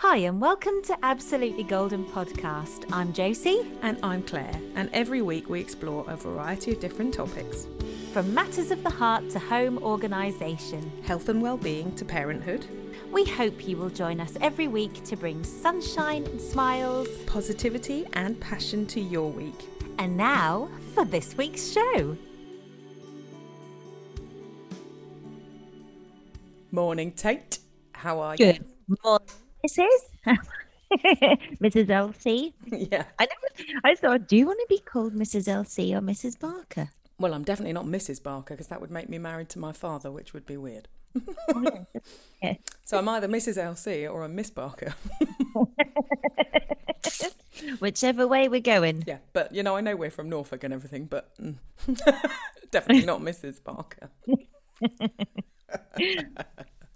Hi, and welcome to Absolutely Golden Podcast. I'm Josie. And I'm Claire, and every week we explore a variety of different topics From matters of the heart to home organisation, health and well-being to parenthood, we hope you will join us every week to bring sunshine and smiles. positivity, and passion to your week. And now for this week's show. Morning, Tate. How are you? Good morning, Mrs. Mrs. Elsie. yeah. I never, I thought, do you want to be called Mrs. Elsie or Mrs. Barker? Well, I'm definitely not Mrs. Barker because that would make me married to my father, which would be weird. Yeah. So I'm either Mrs. LC or I'm Miss Barker. Whichever way we're going. yeah, but you know, I know we're from Norfolk and everything, but mm, definitely not Mrs. Barker.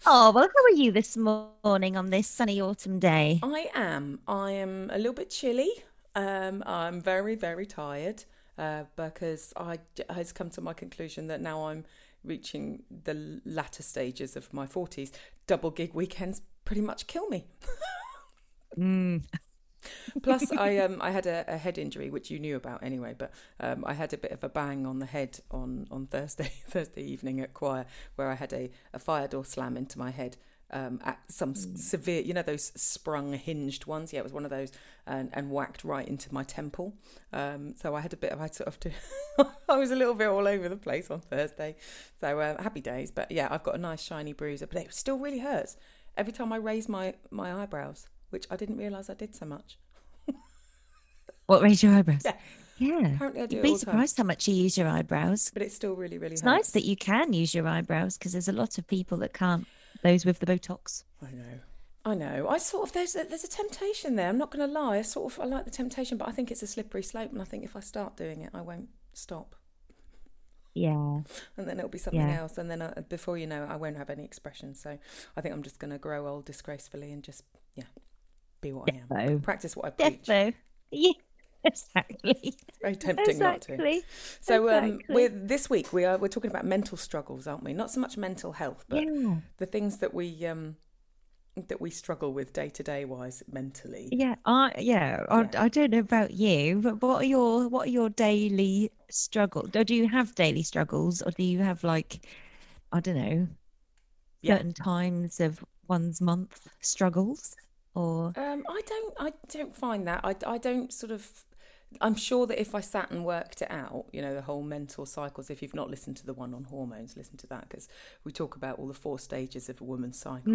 Oh, well, how are you this morning on this sunny autumn day? I am. I am a little bit chilly. Um, I'm very, very tired uh, because I has come to my conclusion that now I'm reaching the latter stages of my 40s. Double gig weekends pretty much kill me. Mm. Plus, I um I had a, a head injury, which you knew about anyway. But um, I had a bit of a bang on the head on on Thursday Thursday evening at choir, where I had a, a fire door slam into my head. Um, at some s severe, you know, those sprung hinged ones. Yeah, it was one of those, and, and whacked right into my temple. Um, so I had a bit of, I sort of, to, I was a little bit all over the place on Thursday. So uh, happy days, but yeah, I've got a nice shiny bruise, but it still really hurts every time I raise my my eyebrows, which I didn't realise I did so much. What raised your eyebrows? Yeah. Yeah. Apparently, I do You'd be all the time. surprised how much you use your eyebrows. But it's still really, really It's hurts. nice that you can use your eyebrows because there's a lot of people that can't. Those with the Botox. I know. I know. I sort of there's a, there's a temptation there. I'm not going to lie. I sort of I like the temptation, but I think it's a slippery slope, and I think if I start doing it, I won't stop, Yeah. and then it'll be something Yeah. else, and then uh, before you know it, I won't have any expression. So I think I'm just going to grow old disgracefully and just yeah, be what I am, Defo. practice what I preach. Defo. Yeah. Exactly. It's very tempting not to. exactly. So um, Exactly. we're this week we are we're talking about mental struggles, aren't we? Not so much mental health, but Yeah. the things that we um that we struggle with day to day wise mentally. Yeah. I yeah. I, Yeah. I don't know about you, but what are your what are your daily struggles? Do you have daily struggles, or do you have like I don't know Yeah. certain times of one's month struggles? Or Um, I don't. I don't find that. I, I don't sort of. I'm sure that if I sat and worked it out, you know, the whole mental cycles. If you've not listened to the one on hormones, listen to that because we talk about all the four stages of a woman's cycle,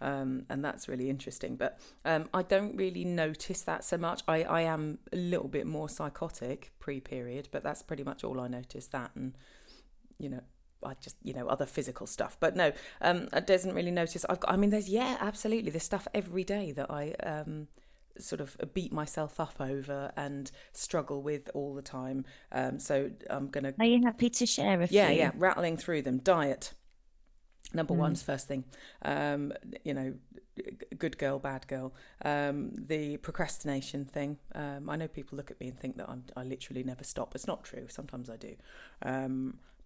um, and that's really interesting. But um, I don't really notice that so much. I, I am a little bit more psychotic pre-period, but that's pretty much all I notice. That and you know. I just, you know, other physical stuff, but no, um, I doesn't really notice. I've got, I mean, there's, yeah, absolutely, there's stuff every day that I, um, sort of beat myself up over and struggle with all the time. Um, so I'm gonna, are you happy to share a yeah, few? yeah, yeah. rattling through them. Diet, Mm. number one's first thing. Um, you know, good girl, bad girl. Um, the procrastination thing. Um, I know people look at me and think that I'm, I literally never stop. It's not true. Sometimes I do.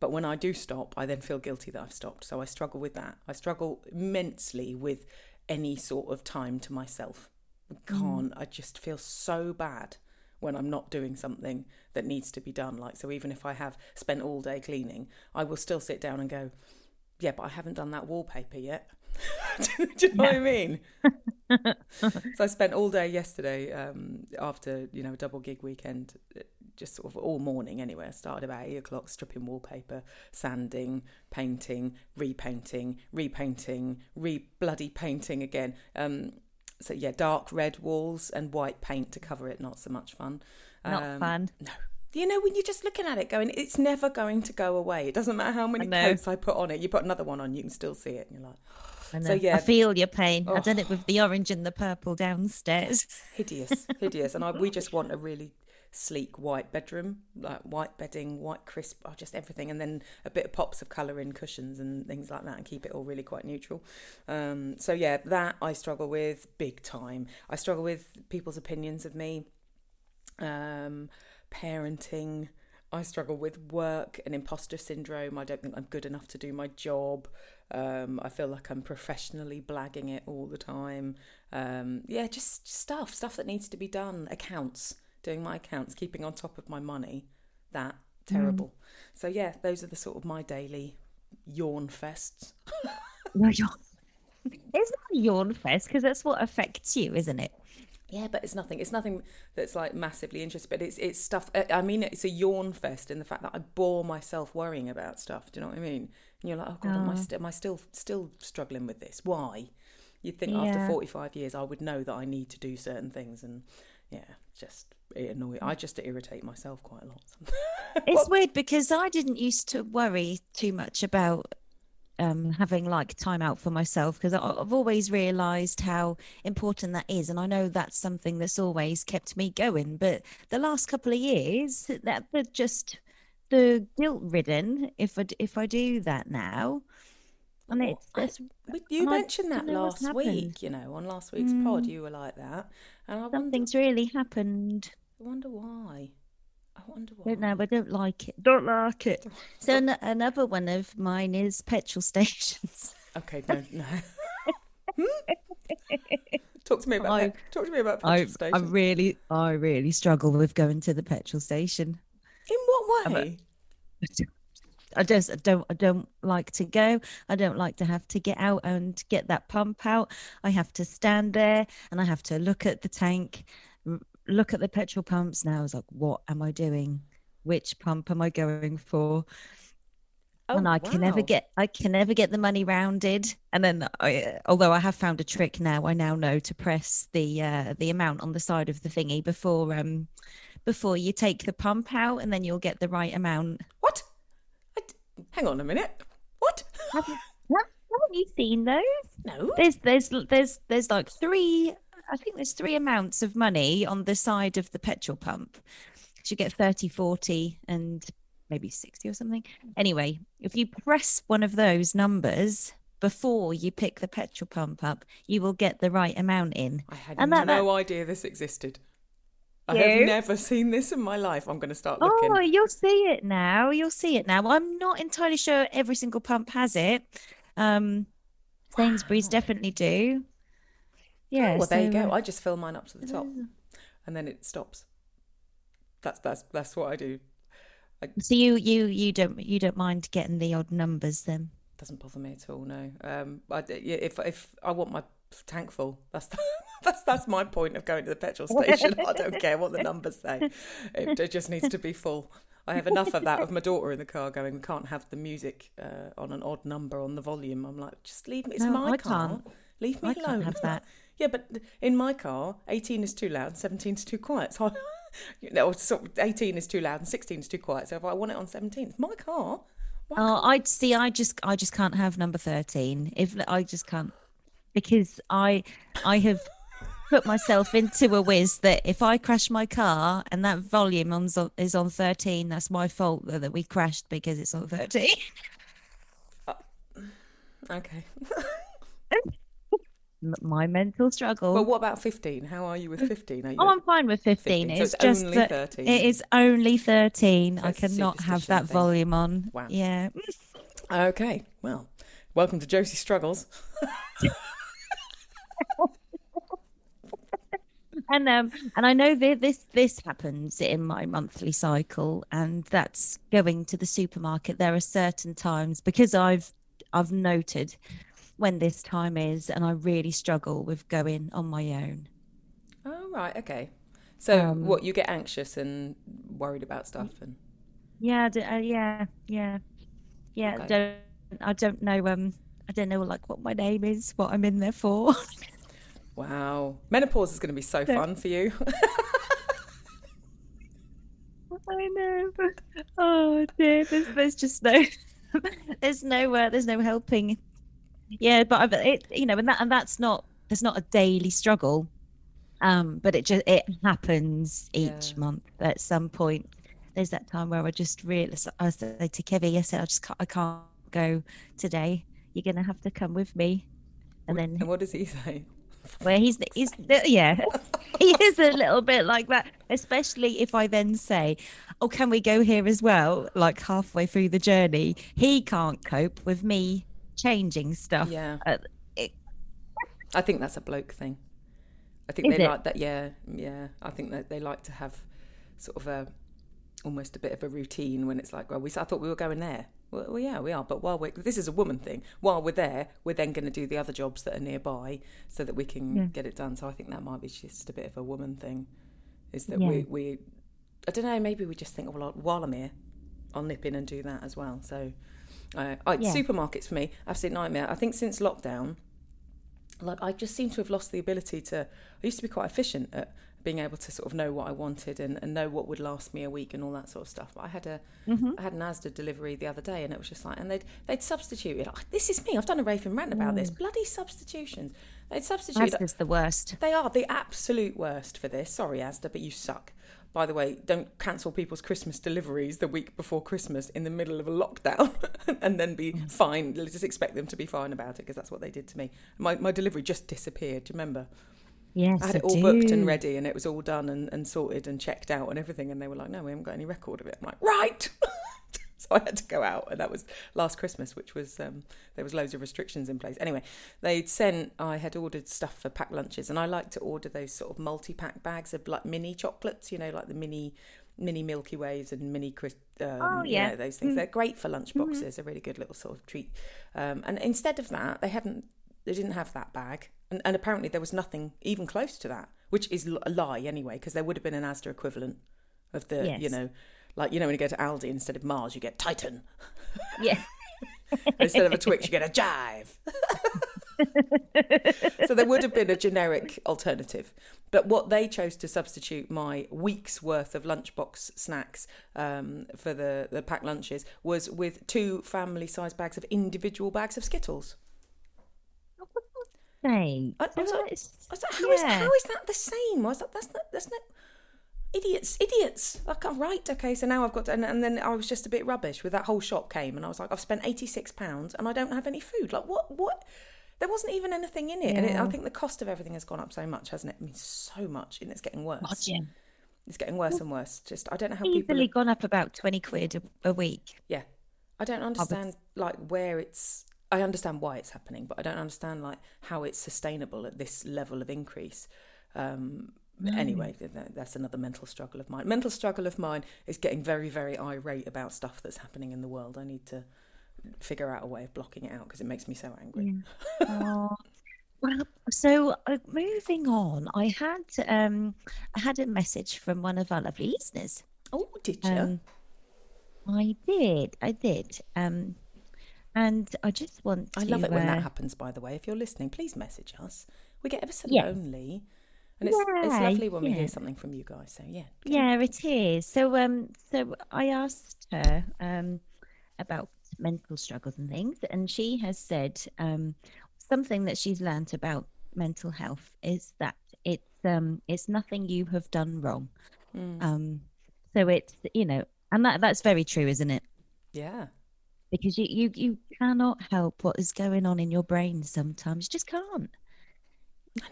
But when I do stop, I then feel guilty that I've stopped. So I struggle with that. I struggle immensely with any sort of time to myself. I can't. Mm. I just feel so bad when I'm not doing something that needs to be done. Like, so even if I have spent all day cleaning, I will still sit down and go, yeah, but I haven't done that wallpaper yet. do, you know what I mean? so I spent all day yesterday um, after, you know, a double gig weekend, uh, just sort of all morning anyway. I started about eight o'clock stripping wallpaper, sanding, painting, repainting, repainting, re bloody painting again. Um, so yeah, dark red walls and white paint to cover it. Not so much fun. Not Um, fun. No. You know, when you're just looking at it going, it's never going to go away. It doesn't matter how many know. coats I put on it. You put another one on, you can still see it. And you're like, I, So, yeah. I feel your pain. I've done Oh. it with the orange and the purple downstairs. hideous, hideous. And I, we just want a really sleek white bedroom, like white bedding, white crisp, oh, just everything. And then a bit of pops of colour in cushions and things like that and keep it all really quite neutral. Um, so, yeah, that I struggle with big time. I struggle with people's opinions of me. Um, parenting. I struggle with work and imposter syndrome. I don't think I'm good enough to do my job. Um, I feel like I'm professionally blagging it all the time. Um, yeah, just stuff, stuff that needs to be done. Accounts, doing my accounts, keeping on top of my money. That terrible. Mm. So yeah, those are the sort of my daily yawn fests. no yawn. It's not a yawn fest because that's what affects you, isn't it? Yeah, but it's nothing. It's nothing that's like massively interesting. But it's it's stuff. Uh, I mean, it's a yawn fest in the fact that I bore myself worrying about stuff. Do you know what I mean? And you're like, oh god, oh. am I oh. st- am I still still struggling with this? Why? You'd think yeah. after 45 years I would know that I need to do certain things, and yeah, just it annoy. I just irritate myself quite a lot. it's weird because I didn't used to worry too much about um, having like time out for myself because I've always realized how important that is. And I know that's something that's always kept me going. But the last couple of years, that just the guilt ridden if I, if I do that now. And it's, it's you mentioned that last week, you know, on last week's mm. pod, you were like that, and I something's wonder, really happened. I wonder why. I wonder why. Don't know. I don't like it. Don't like it. So an- another one of mine is petrol stations. Okay, no, no. Hmm? Talk to me about I, talk to me about petrol I, stations. I really, I really struggle with going to the petrol station. In what way? I just I don't I don't like to go. I don't like to have to get out and get that pump out. I have to stand there and I have to look at the tank, look at the petrol pumps. Now I was like, what am I doing? Which pump am I going for? Oh, and I wow. can never get I can never get the money rounded. And then, I, although I have found a trick now, I now know to press the uh, the amount on the side of the thingy before um before you take the pump out, and then you'll get the right amount. What? hang on a minute. What? Have you, haven't you seen those? No. There's there's there's there's like three. I think there's three amounts of money on the side of the petrol pump. You get 30, 40, and maybe 60 or something. Anyway, if you press one of those numbers before you pick the petrol pump up, you will get the right amount in. I had and that, no that, idea this existed. I have never seen this in my life. I'm going to start looking. Oh, you'll see it now. You'll see it now. I'm not entirely sure every single pump has it. Um, Sainsbury's wow. definitely do. Yeah. Oh, well, so, there you go. I just fill mine up to the top, and then it stops. That's that's that's what I do. I, so you you you don't you don't mind getting the odd numbers then? Doesn't bother me at all. No. Um, I, if if I want my tank full, that's. The, that's that's my point of going to the petrol station. I don't care what the numbers say. It, it, just needs to be full. I have enough of that of my daughter in the car going. We can't have the music uh, on an odd number on the volume. I'm like, just leave me. It's no, my I car. Can't. Leave me I alone. Can't have that. Yeah, but in my car, 18 is too loud, 17 is too quiet. So, I, you know, so 18 is too loud and 16 is too quiet. So if I want it on 17, it's my car. Oh, I see. I just, I just can't have number 13. If I just can't, because I, I have put myself into a whiz that if I crash my car and that volume on, is on 13, that's my fault that we crashed because it's on 13. Uh, okay. my mental struggle. Well, what about 15? How are you with 15? You oh, I'm fine with 15. 15. It's, so it's, just only 13. It is only 13. I cannot have that thing. volume on. Wow. Yeah. Okay. Well, welcome to Josie Struggles. and um and I know that this this happens in my monthly cycle, and that's going to the supermarket. There are certain times because I've I've noted when this time is, and I really struggle with going on my own. Oh right, okay. So um, what you get anxious and worried about stuff and yeah, uh, yeah, yeah, yeah. Okay. Don't I don't know um I don't know like what my name is, what I'm in there for. Wow. Menopause is going to be so fun for you. I know. Oh dear, there's, there's just no, there's no, uh, there's no helping. Yeah, but it, you know, and that, and that's not, there's not a daily struggle, um, but it just, it happens each yeah. month at some point. There's that time where I just realized, I said to Kevin, I said, I just can't, I can't go today. You're gonna have to come with me. And then, and what does he say? where he's he's yeah he is a little bit like that especially if i then say oh can we go here as well like halfway through the journey he can't cope with me changing stuff. Yeah. Uh, it, I think that's a bloke thing. I think Is they it? like that. Yeah, yeah. I think that they like to have sort of a almost a bit of a routine when it's like, well, we I thought we were going there. Well, well yeah, we are. But while we are this is a woman thing. While we're there, we're then going to do the other jobs that are nearby so that we can Yeah. get it done. So I think that might be just a bit of a woman thing. Is that Yeah. we we I don't know. Maybe we just think, well, while I'm here, I'll nip in and do that as well. So. Uh, I, Yeah. Supermarkets for me, absolute nightmare. I think since lockdown, like I just seem to have lost the ability to. I used to be quite efficient at being able to sort of know what I wanted and, and know what would last me a week and all that sort of stuff. But I had a I had an Asda delivery the other day and it was just like, and they'd they'd substituted. Oh, this is me. I've done a rave and rant about this. Bloody substitutions. They'd substitute. Asda's the worst. They are the absolute worst for this. Sorry, Asda, but you suck. By the way, don't cancel people's Christmas deliveries the week before Christmas in the middle of a lockdown and then be mm. fine. Just expect them to be fine about it because that's what they did to me. My, my delivery just disappeared. Do you remember? Yes, I had it all booked and ready and it was all done and, and sorted and checked out and everything. And they were like, no, we haven't got any record of it. I'm like, right. so I had to go out. And that was last Christmas, which was, um, there was loads of restrictions in place. Anyway, they'd sent, I had ordered stuff for packed lunches and I like to order those sort of multi pack bags of like mini chocolates, you know, like the mini. Mini Milky Ways and mini, Chris- um, Oh, you yeah. know, those things. They're great for lunch boxes. A really good little sort of treat. Um, and instead of that, they hadn't they didn't have that bag and, and apparently there was nothing even close to that which is a lie anyway because there would have been an asda equivalent of the you know like you know when you go to aldi instead of mars you get titan Yeah. instead of a twix you get a jive so there would have been a generic alternative but what they chose to substitute my week's worth of lunchbox snacks um, for the, the packed lunches was with two family size bags of individual bags of skittles Say, I- I was like- I was like, how is yeah. how is that the same? I was like, that's not that's not idiots, idiots. Like, oh, right, okay. So now I've got, to, and, and then I was just a bit rubbish with that whole shop came, and I was like, I've spent eighty six pounds and I don't have any food. Like, what what? There wasn't even anything in it, and it, I think the cost of everything has gone up so much, hasn't it? I mean, so much, and it's getting worse. It's getting worse and worse. Just I don't know how people. easily are- gone up about 20 quid a, a week. yeah, I don't understand like where it's. I understand why it's happening, but I don't understand like how it's sustainable at this level of increase. Um, Anyway, th- th- that's another mental struggle of mine. Mental struggle of mine is getting very, very irate about stuff that's happening in the world. I need to figure out a way of blocking it out because it makes me so angry. Oh, well, so uh, moving on, I had um, I had a message from one of our lovely listeners. Oh, did you? Um, I did, I did, um, and I just want to. I love it when that uh, happens. By the way, if you're listening, please message us. We get ever so Yeah. lonely, and it's it's lovely when we yeah. hear something from you guys. So yeah. Yeah, it is. So, um, so I asked her um about mental struggles and things, and she has said um something that she's learnt about mental health is that it's um it's nothing you have done wrong. Mm. Um, so it's you know, and that that's very true, isn't it? yeah. Because you you you cannot help what is going on in your brain sometimes. You just can't.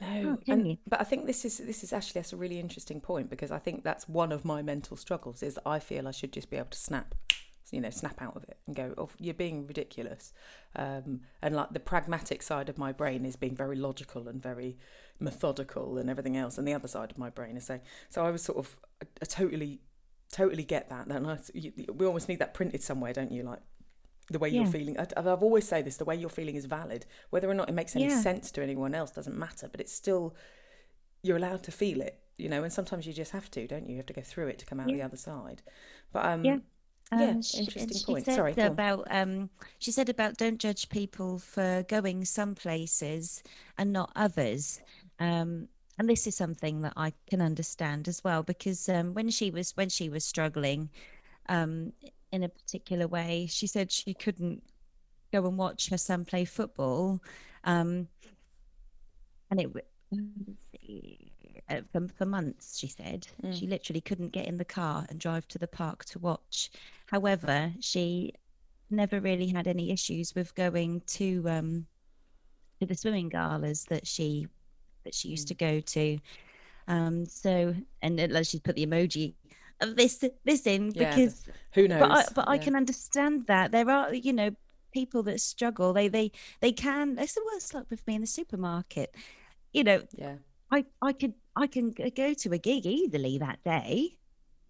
I know, can and, but I think this is this is actually that's a really interesting point because I think that's one of my mental struggles is I feel I should just be able to snap, you know, snap out of it and go, "Oh, you're being ridiculous," um, and like the pragmatic side of my brain is being very logical and very methodical and everything else, and the other side of my brain is saying. So I was sort of, I, I totally, totally get that, and I, you, we almost need that printed somewhere, don't you? Like the way you're feeling. I, I've always say this: the way you're feeling is valid. Whether or not it makes any Yeah. sense to anyone else doesn't matter, but it's still you're allowed to feel it, you know. And sometimes you just have to, don't you? You have to go through it to come out the other side. But um, Yeah. yeah, Um, sh- and interesting she point. said Sorry, about um, she said about don't judge people for going some places and not others. Um, and this is something that I can understand as well because um, when she was when she was struggling um, in a particular way, she said she couldn't go and watch her son play football, um, and it let's uh, for for months. She said she literally couldn't get in the car and drive to the park to watch. However, she never really had any issues with going to um, to the swimming galas that she that she used to go to. Um, so, and then, like, she's put the emoji of this this in Yeah, because Who knows? but I, but I can understand that. There are you know people that struggle. They they they can it's the worst luck with me in the supermarket. You know yeah. I i could i can go to a gig easily that day.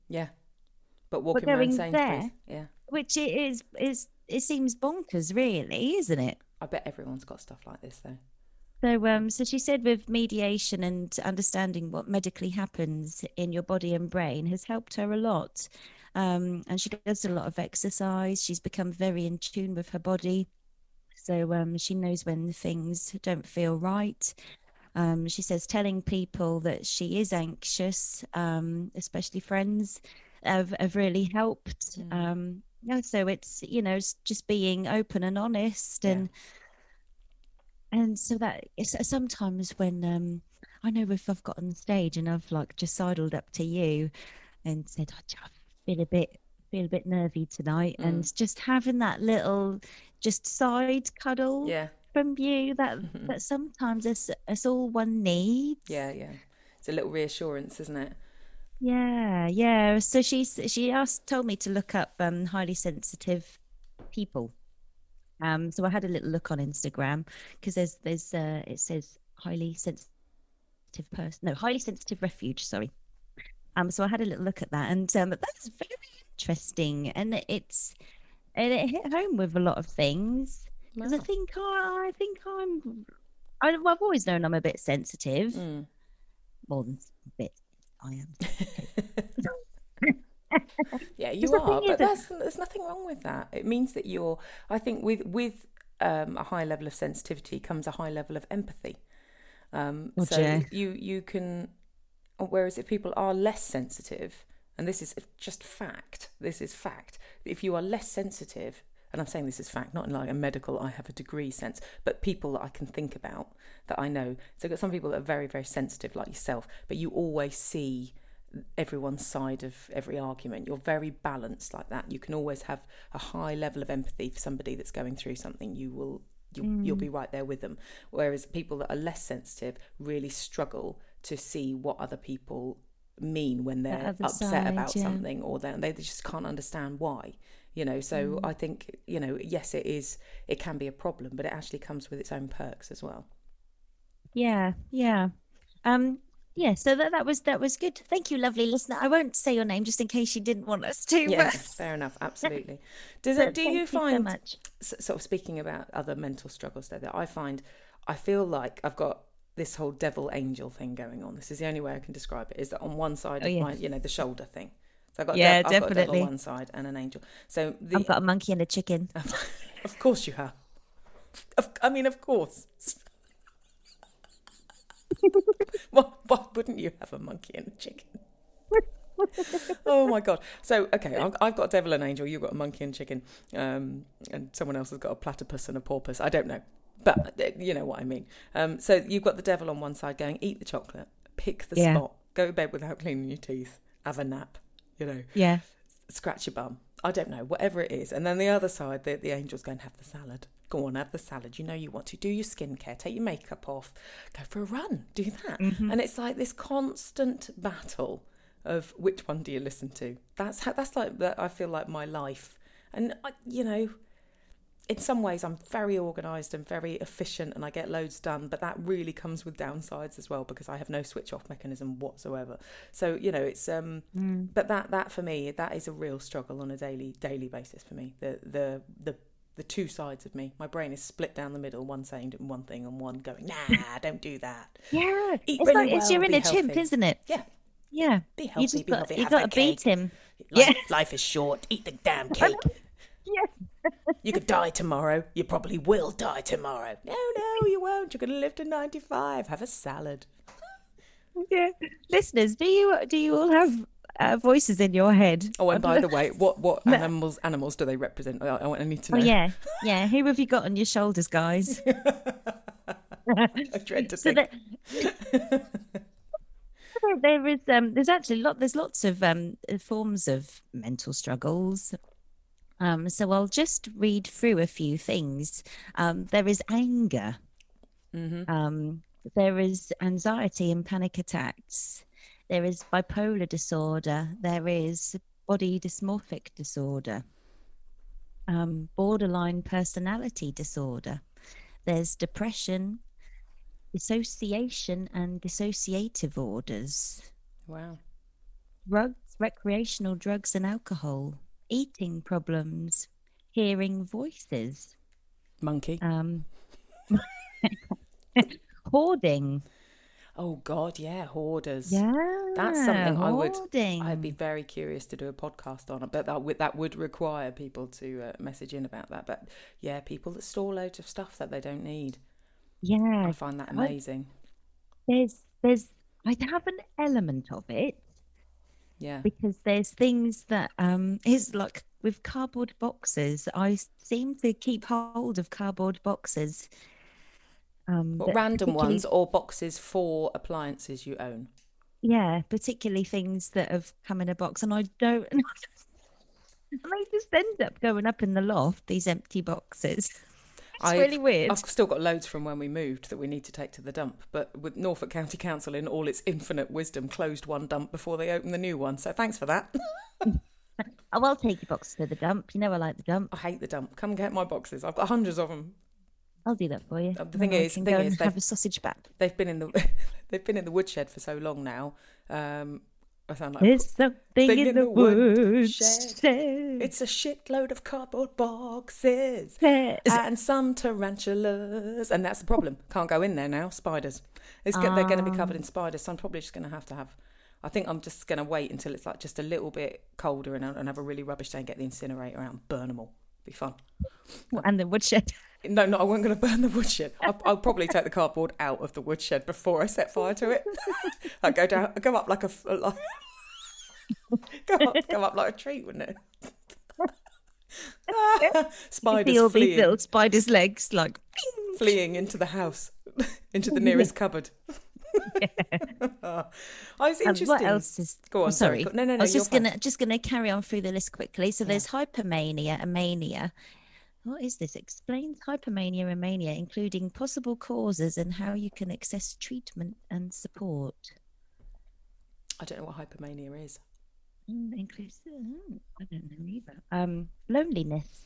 Yeah. But walking around Sainsbury's there, yeah. which it is is it seems bonkers really isn't it? I bet everyone's got stuff like this though so, um, so she said with mediation and understanding what medically happens in your body and brain has helped her a lot. Um, and she does a lot of exercise. She's become very in tune with her body. So um, she knows when things don't feel right. Um, she says telling people that she is anxious, um, especially friends, have, have really helped. Mm. Um, yeah, so it's you know it's just being open and honest, yeah. and so that sometimes when um, I know if I've got on the stage and I've like just sidled up to you and said, oh, feel a bit feel a bit nervy tonight mm. and just having that little just side cuddle yeah. from you that that sometimes it's it's all one needs yeah yeah. It's a little reassurance isn't it? Yeah yeah. So she's she asked told me to look up um highly sensitive people um so i had a little look on instagram because there's there's uh it says highly sensitive person no highly sensitive refuge sorry um, so I had a little look at that, and um, that's very interesting, and it's and it hit home with a lot of things because wow. I think I, I think I'm I, have always known I'm a bit sensitive, mm. more than a bit. I am. yeah, you are, but there's there's nothing wrong with that. It means that you're. I think with with um, a high level of sensitivity comes a high level of empathy. Um, oh, so you you can Whereas if people are less sensitive, and this is just fact, this is fact, if you are less sensitive, and I'm saying this is fact, not in like a medical, I have a degree sense, but people that I can think about that I know. So I've got some people that are very, very sensitive, like yourself, but you always see everyone's side of every argument. You're very balanced like that. You can always have a high level of empathy for somebody that's going through something. You will you'll, mm. you'll be right there with them. Whereas people that are less sensitive really struggle to see what other people mean when they're upset side, about yeah. something or they they just can't understand why you know so mm. i think you know yes it is it can be a problem but it actually comes with its own perks as well yeah yeah um yeah so that, that was that was good thank you lovely listener i won't say your name just in case you didn't want us to yes but... fair enough absolutely does it do you find you so sort of speaking about other mental struggles though that i find i feel like i've got this whole devil angel thing going on. This is the only way I can describe it. Is that on one side oh, of yeah. my, you know, the shoulder thing. So I've got yeah, dev- definitely. I've got a devil on one side and an angel. So the, I've got a monkey and a chicken. of course you have. I mean, of course. why, why wouldn't you have a monkey and a chicken? oh my god! So okay, I've got a devil and angel. You've got a monkey and chicken, um, and someone else has got a platypus and a porpoise. I don't know but uh, you know what I mean. Um, so you've got the devil on one side going, eat the chocolate, pick the yeah. spot, go to bed without cleaning your teeth, have a nap, you know. Yeah. Scratch your bum. I don't know, whatever it is. And then the other side, the, the angel's going, have the salad. Go on, have the salad. You know you want to. Do your skincare, take your makeup off, go for a run, do that. Mm-hmm. And it's like this constant battle of which one do you listen to? That's how, that's like that. I feel like my life. And, I, you know, in some ways I'm very organised and very efficient and I get loads done, but that really comes with downsides as well because I have no switch off mechanism whatsoever. So, you know, it's um mm. but that that for me, that is a real struggle on a daily daily basis for me. The the the the two sides of me. My brain is split down the middle, one saying one thing and one going, nah, don't do that. Yeah. Eat it's really like well, it's your inner chimp, isn't it? Yeah. Yeah. Be healthy, you just be got, healthy. You got to beat him. Life, yeah. Life is short. Eat the damn cake. yeah you could die tomorrow. You probably will die tomorrow. No, no, you won't. You're going to live to 95. Have a salad. Yeah. Listeners, do you do you all have uh, voices in your head? Oh, and by the way, what what animals animals do they represent? I, I need to oh, know. Oh, yeah, yeah. Who have you got on your shoulders, guys? I dread to so think. That... there is um there's actually lot there's lots of um forms of mental struggles um, so I'll just read through a few things. Um, there is anger. Mm-hmm. Um, there is anxiety and panic attacks. There is bipolar disorder. There is body dysmorphic disorder. um, borderline personality disorder. There's depression, dissociation, and dissociative orders. Wow. Drugs, recreational drugs, and alcohol, eating problems, hearing voices, Monkey. um, hoarding. Oh God, yeah, hoarders. Yeah, That's something I would- I'd be very curious to do a podcast on it, but that would that would require people to uh, message in about that. But yeah, people that store loads of stuff that they don't need, yeah, I find that I- amazing. there's there's I have an element of it Yeah, because there's things that um is like with cardboard boxes. I seem to keep hold of cardboard boxes. Um, random particularly- ones or boxes for appliances you own. Yeah, particularly things that have come in a box, and I don't. And they just end up going up in the loft. These empty boxes. It's I've- really weird. I've still got loads from when we moved that we need to take to the dump, but with Norfolk County Council in all its infinite wisdom closed one dump before they opened the new one. So thanks for that. Oh, I'll take your boxes to the dump. You know I like the dump. I hate the dump. Come get my boxes. I've got hundreds of them. I'll do that for you. Uh, the thing is- thing is they've- a sausage bat. They've been in the they've been in the woodshed for so long now. Um, I sound like There's something Thing in, in the, the woods. woodshed. It's a shitload of cardboard boxes Yes. and some tarantulas, and that's the problem. Can't go in there now. Spiders. It's go- they're going to be covered in spiders, so I'm probably just going to have to have. I think I'm just going to wait until it's like just a little bit colder and, and have a really rubbish day and get the incinerator out and burn them all. Be fun. and the woodshed. No, no, I wasn't going to burn the woodshed. I'll, I'll probably take the cardboard out of the woodshed before I set fire to it. I go down, I go up like a, like, go up, go up like a tree, wouldn't it? Spiders these fleeing, spiders' legs, like. fleeing into the house, into the nearest cupboard. I was And interested. what else is? Go on, oh, sorry. sorry. No, no, no, I was just fine. gonna just gonna carry on through the list quickly. So there's hypermania and mania. What is this? Explains hypermania and mania, including possible causes and how you can access treatment and support. I don't know what hypermania is. Mm, includes. mm, I don't know either. Um, loneliness.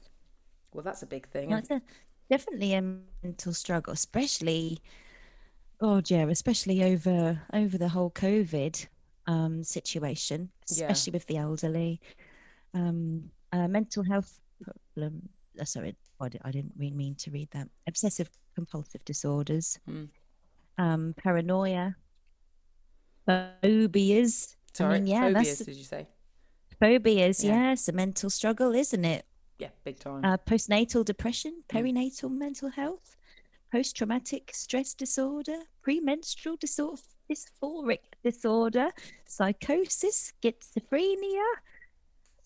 Well, that's a big thing. That's a, definitely a mental struggle, especially. Oh, yeah, especially over over the whole COVID um, situation, Yeah. especially with the elderly. Um, uh, mental health problem. Uh, sorry, I, I didn't really mean to read that. Obsessive compulsive disorders, Mm. um, paranoia, phobias. Sorry, I mean, yeah, phobias, that's did you say? phobias. Yeah. Yes, a mental struggle, isn't it? Yeah, big time. uh, postnatal depression, Mm. perinatal mental health, post traumatic stress disorder, premenstrual disor- dysphoric disorder, psychosis, schizophrenia,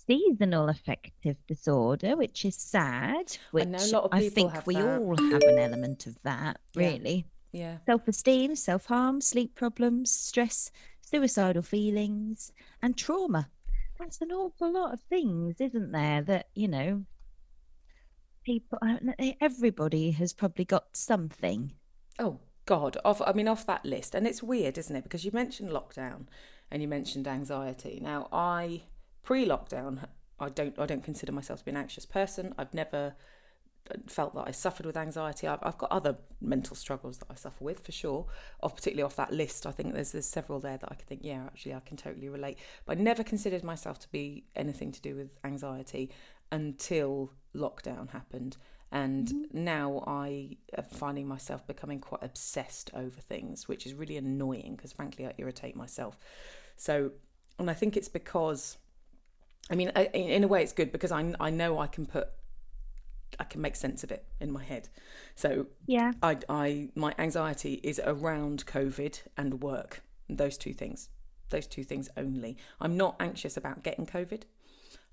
seasonal affective disorder, which is sad, which I know a lot of I think we that. all have an element of that, Yeah. really. yeah. Self esteem, self harm, sleep problems, stress, suicidal feelings, and trauma. That's an awful lot of things, isn't there? That, you know, people, everybody has probably got something. Oh God! Off, I mean, off that list, and it's weird, isn't it? Because you mentioned lockdown, and you mentioned anxiety. Now, I pre-lockdown, I don't, I don't consider myself to be an anxious person. I've never uh, felt that I suffered with anxiety. I've, I've got other mental struggles that I suffer with, for sure. Off, particularly off that list, I think there's there's several there that I could think, yeah, actually, I can totally relate. But I never considered myself to be anything to do with anxiety until lockdown happened. And mm-hmm. now I am finding myself becoming quite obsessed over things, which is really annoying because, frankly, I irritate myself. So, and I think it's because, I mean, I- in in a way, it's good because I I know I can put, I can make sense of it in my head. So Yeah. I, I my anxiety is around COVID and work. Those two things. Those two things only. I'm not anxious about getting COVID.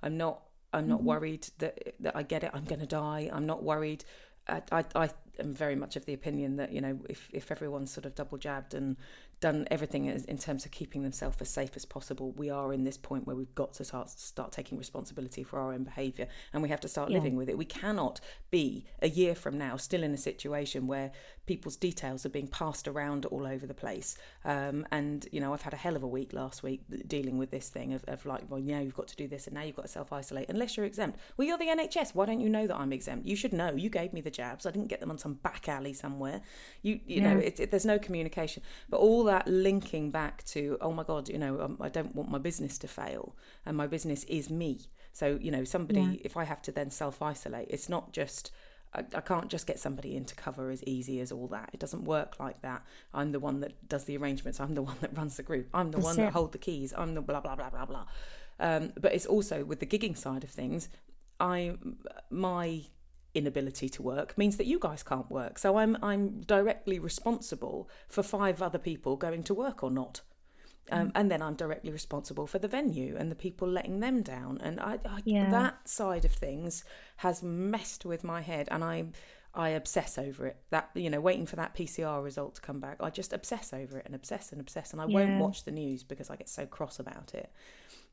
I'm not. I'm not mm-hmm. worried that that I get it. I'm going to die. I'm not worried. I, I, I am very much of the opinion that you know if if everyone's sort of double jabbed and done everything in terms of keeping themselves as safe as possible, we are in this point where we've got to start start taking responsibility for our own behaviour, and we have to start yeah. living with it. We cannot be a year from now still in a situation where people's details are being passed around all over the place. Um, and you know, I've had a hell of a week last week dealing with this thing of, of like, well, now you've got to do this, and now you've got to self isolate unless you're exempt. Well, you're the NHS. Why don't you know that I'm exempt? You should know. You gave me the jabs. I didn't get them on some back alley somewhere. You you yeah. know, it, it, there's no communication, but all that linking back to, oh my God, you know, um, I don't want my business to fail, and my business is me. So, you know, somebody, yeah. if I have to then self isolate, it's not just, I, I, can't just get somebody into cover as easy as all that. It doesn't work like that. I'm the one that does the arrangements, I'm the one that runs the group, I'm the That's one it. that hold the keys, I'm the blah, blah, blah, blah, blah. Um, but it's also with the gigging side of things, I, my inability to work means that you guys can't work. So I'm I'm directly responsible for five other people going to work or not. Um, mm. and then I'm directly responsible for the venue and the people letting them down. And I, I yeah. that side of things has messed with my head, and I I obsess over it. That you know, waiting for that PCR result to come back, I just obsess over it and obsess and obsess, and I yeah. won't watch the news because I get so cross about it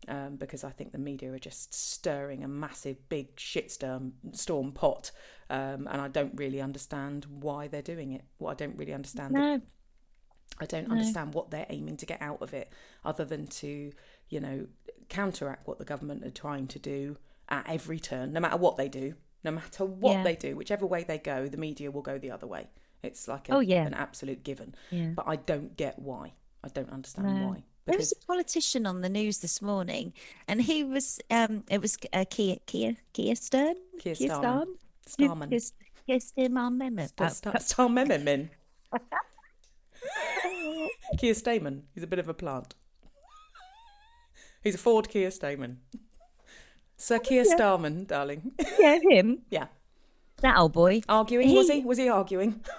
um, because I think the media are just stirring a massive, big shitstorm storm pot, um, and I don't really understand why they're doing it. Well, I don't really understand. No. The, I don't no. understand what they're aiming to get out of it, other than to, you know, counteract what the government are trying to do at every turn, no matter what they do, no matter what yeah. they do, whichever way they go, the media will go the other way. It's like a, oh, yeah. an absolute given. Yeah. But I don't get why. I don't understand no. why. There was a politician on the news this morning, and he was um, it was uh, Keir Keir Keir Stern Keir, Starman Starman Keir, Keir Starman Starman Keir Stamen. He's a bit of a plant. He's a Ford Keir Stamen. Sir Keir yeah. Starman, darling. Yeah, him. yeah. That old boy. Arguing, he... was he? Was he arguing?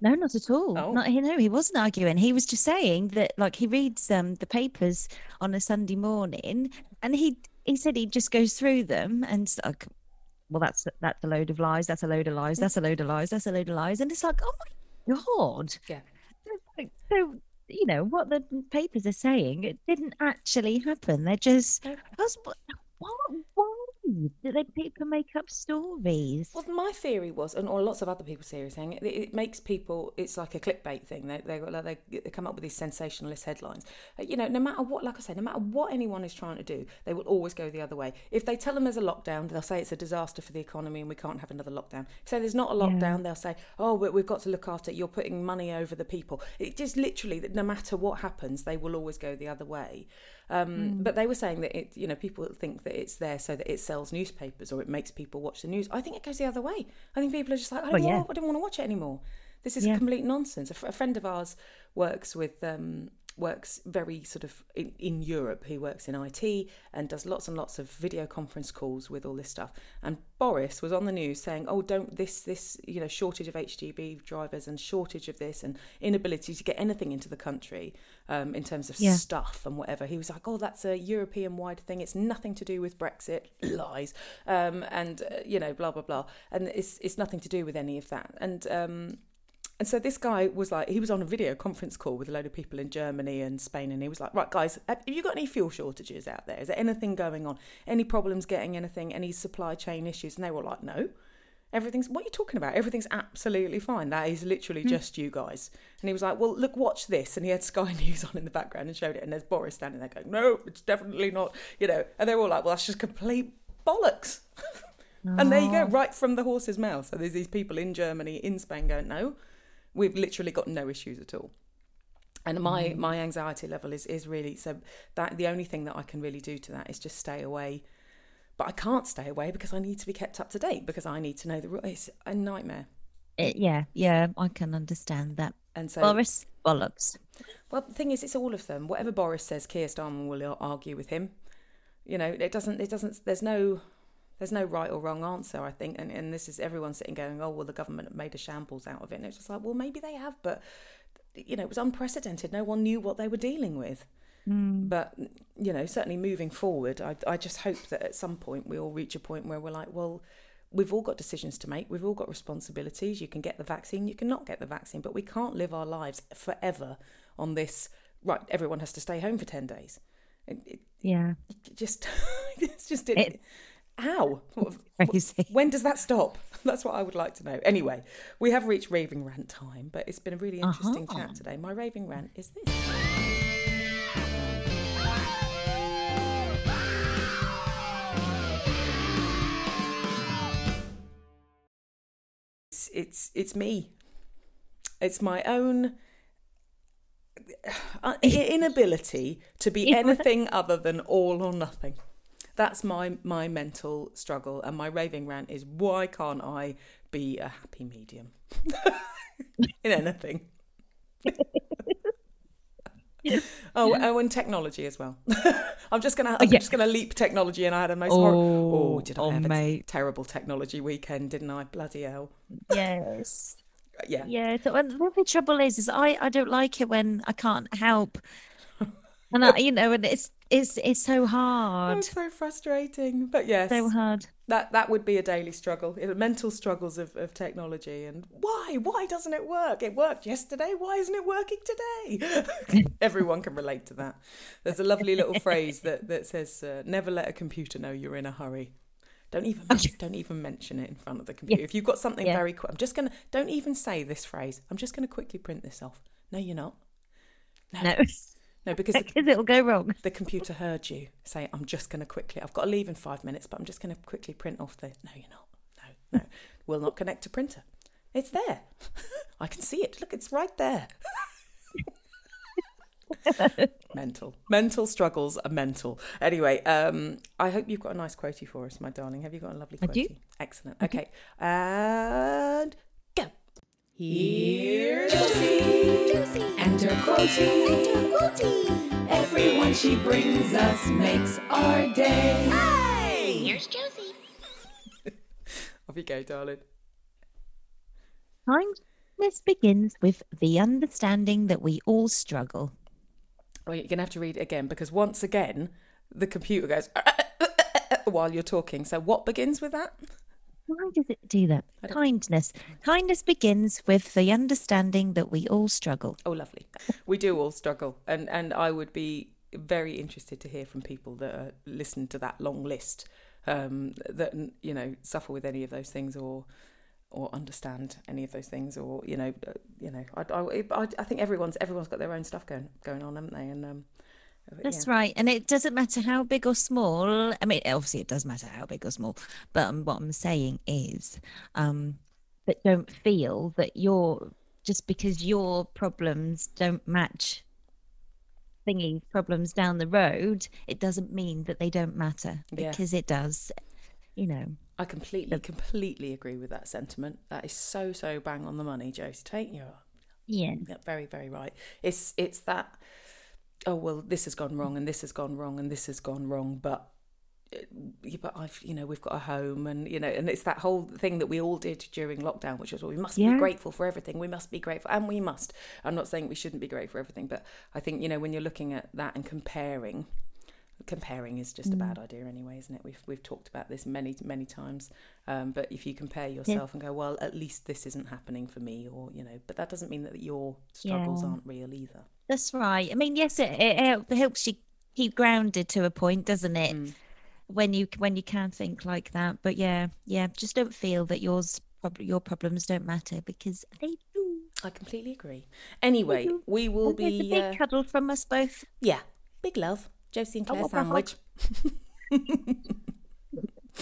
No, not at all. Oh. Not he. No, he wasn't arguing. He was just saying that, like, he reads um, the papers on a Sunday morning, and he he said he just goes through them and like, well, that's that's a load of lies. That's a load of lies. That's a load of lies. That's a load of lies. And it's like, oh my god. Yeah. So you know what the papers are saying, it didn't actually happen. They're just. What, why do they people make up stories? Well, my theory was, and or lots of other people's theories saying it, it makes people. It's like a clickbait thing. They they they, they come up with these sensationalist headlines. Uh, you know, no matter what, like I say, no matter what anyone is trying to do, they will always go the other way. If they tell them there's a lockdown, they'll say it's a disaster for the economy and we can't have another lockdown. If say there's not a lockdown, yeah. they'll say, oh, we've got to look after. It. You're putting money over the people. It just literally, no matter what happens, they will always go the other way. Um, mm. But they were saying that it, you know, people think that it's there so that it sells newspapers or it makes people watch the news. I think it goes the other way. I think people are just like, I don't, well, yeah. want, I don't want to watch it anymore. This is yeah. complete nonsense. A, f- a friend of ours works with um, works very sort of in, in Europe. He works in IT and does lots and lots of video conference calls with all this stuff. And Boris was on the news saying, "Oh, don't this this you know shortage of HGV drivers and shortage of this and inability to get anything into the country um, in terms of yeah. stuff and whatever." He was like, "Oh, that's a European wide thing. It's nothing to do with Brexit." Lies, um, and uh, you know, blah blah blah, and it's it's nothing to do with any of that. And um, and so this guy was like, he was on a video conference call with a load of people in Germany and Spain, and he was like, right, guys, have you got any fuel shortages out there? Is there anything going on? Any problems getting anything? Any supply chain issues? And they were like, no. Everything's what are you talking about? Everything's absolutely fine. That is literally mm. just you guys. And he was like, Well, look, watch this. And he had Sky News on in the background and showed it. And there's Boris standing there going, No, it's definitely not, you know. And they were all like, Well, that's just complete bollocks. and there you go, right from the horse's mouth. So there's these people in Germany, in Spain going, No, we've literally got no issues at all. And my mm. my anxiety level is is really so that the only thing that I can really do to that is just stay away. But I can't stay away because I need to be kept up to date because I need to know the rules it's a nightmare. It, yeah yeah I can understand that. And so Boris bollocks. Well the thing is it's all of them. Whatever Boris says Keir Starmer will argue with him. You know it doesn't it doesn't there's no there's no right or wrong answer, I think. And, and this is everyone sitting going, oh, well, the government made a shambles out of it. And it's just like, well, maybe they have, but, you know, it was unprecedented. No one knew what they were dealing with. Mm. But, you know, certainly moving forward, I, I just hope that at some point we all reach a point where we're like, well, we've all got decisions to make. We've all got responsibilities. You can get the vaccine, you cannot get the vaccine, but we can't live our lives forever on this. Right, everyone has to stay home for ten days. It, it, Yeah. it just, it's just it. How? When does that stop? That's what I would like to know. Anyway, we have reached raving rant time, but it's been a really interesting Uh-huh. chat today. My raving rant is this. It's it's it's me. It's my own uh, inability to be anything other than all or nothing. That's my my mental struggle, and my raving rant is why can't I be a happy medium in anything? oh, oh, and technology as well. I'm just gonna, I'm oh, yeah. just gonna leap technology, and I had a most Oh, oh, did I oh, have a mate. terrible technology weekend, didn't I? Bloody hell! Yes. Yeah, Yeah. So and the only trouble is, is I I don't like it when I can't help, and I you know, and it's it's it's so hard, it's so frustrating. But yes, so hard. that that would be a daily struggle, You mental struggles of, of technology, and why why doesn't it work? It worked yesterday. Why isn't it working today? Everyone can relate to that. There's a lovely little phrase that that says, uh, "Never let a computer know you're in a hurry." Don't even mention, don't even mention it in front of the computer. If you've got something Yeah. very quick, I'm just gonna don't even say this phrase. I'm just gonna quickly print this off. No, you're not. No, No, because the, because it'll go wrong. the computer heard you say, I'm just going to quickly, I've got to leave in five minutes, but I'm just going to quickly print off the. No, you're not. No, no. Will not connect to printer. It's there. I can see it. Look, it's right there. mental. Mental struggles are mental. Anyway, um, I hope you've got a nice quotey for us, my darling. Have you got a lovely quotey? Excellent. Okay. And. Here's Josie. Josie, And her quotey. Everyone she brings us makes our day. Here's Josie. Off you go, darling. Kindness begins with the understanding that we all struggle. Well, you're going to have to read it again because once again, the computer goes while you're talking. So, what begins with that? Why does it do that? Kindness. Kindness begins with the understanding that we all struggle. Oh, lovely. We do all struggle, and and I would be very interested to hear from people that uh, listen to that long list um, that you know suffer with any of those things or or understand any of those things or you know uh, you know I, I, I- I think everyone's everyone's got their own stuff going going on haven't they and um That's yeah. right. And it doesn't matter how big or small. I mean, obviously, it does matter how big or small. But um, what I'm saying is um, that don't feel that you're just because your problems don't match thingy problems down the road, it doesn't mean that they don't matter Yeah. because it does. You know, I completely completely agree with that sentiment that is so so bang on the money Josie Tate you're yeah. Yeah, very, very right. It's it's that. Oh well, this has gone wrong, and this has gone wrong, and this has gone wrong. But, uh, but I've you know we've got a home, and you know, and it's that whole thing that we all did during lockdown, which was well, we must Yeah. be grateful for everything. We must be grateful, and we must. I'm not saying we shouldn't be grateful for everything, but I think you know when you're looking at that and comparing. Comparing is just a bad idea anyway, isn't it? We've we've talked about this many many times. Um, but if you compare yourself and go, well, at least this isn't happening for me, or you know, but that doesn't mean that your struggles Yeah. aren't real either. That's right. I mean, yes, it, it helps you keep grounded to a point, doesn't it? Mm. When you when you can think like that. But yeah, yeah, just don't feel that yours your problems don't matter because they do. I completely agree. Anyway, we will there's a be big uh, cuddle from us both. yeah, big love, Josie and Claire want my hug. sandwich.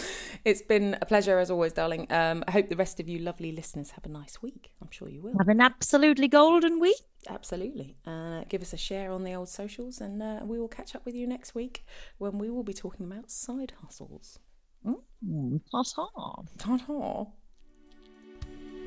it's been a pleasure as always, darling. Um, I hope the rest of you lovely listeners have a nice week. I'm sure you will. Have an absolutely golden week. Absolutely. Uh, give us a share on the old socials, and uh, we will catch up with you next week when we will be talking about side hustles. Mm, ta-ta. Ta-ta.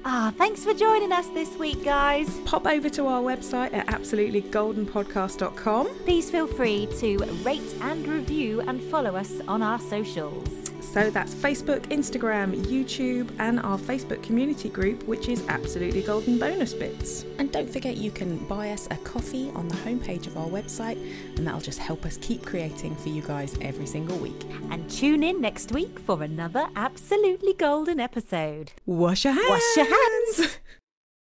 Ah, thanks for joining us this week, guys. Pop over to our website at absolutelygoldenpodcast.com. Please feel free to rate and review and follow us on our socials. So that's Facebook, Instagram, YouTube, and our Facebook community group, which is Absolutely Golden Bonus Bits. And don't forget you can buy us a coffee on the homepage of our website, and that'll just help us keep creating for you guys every single week. And tune in next week for another absolutely golden episode. Wash your hands! Wash your hands!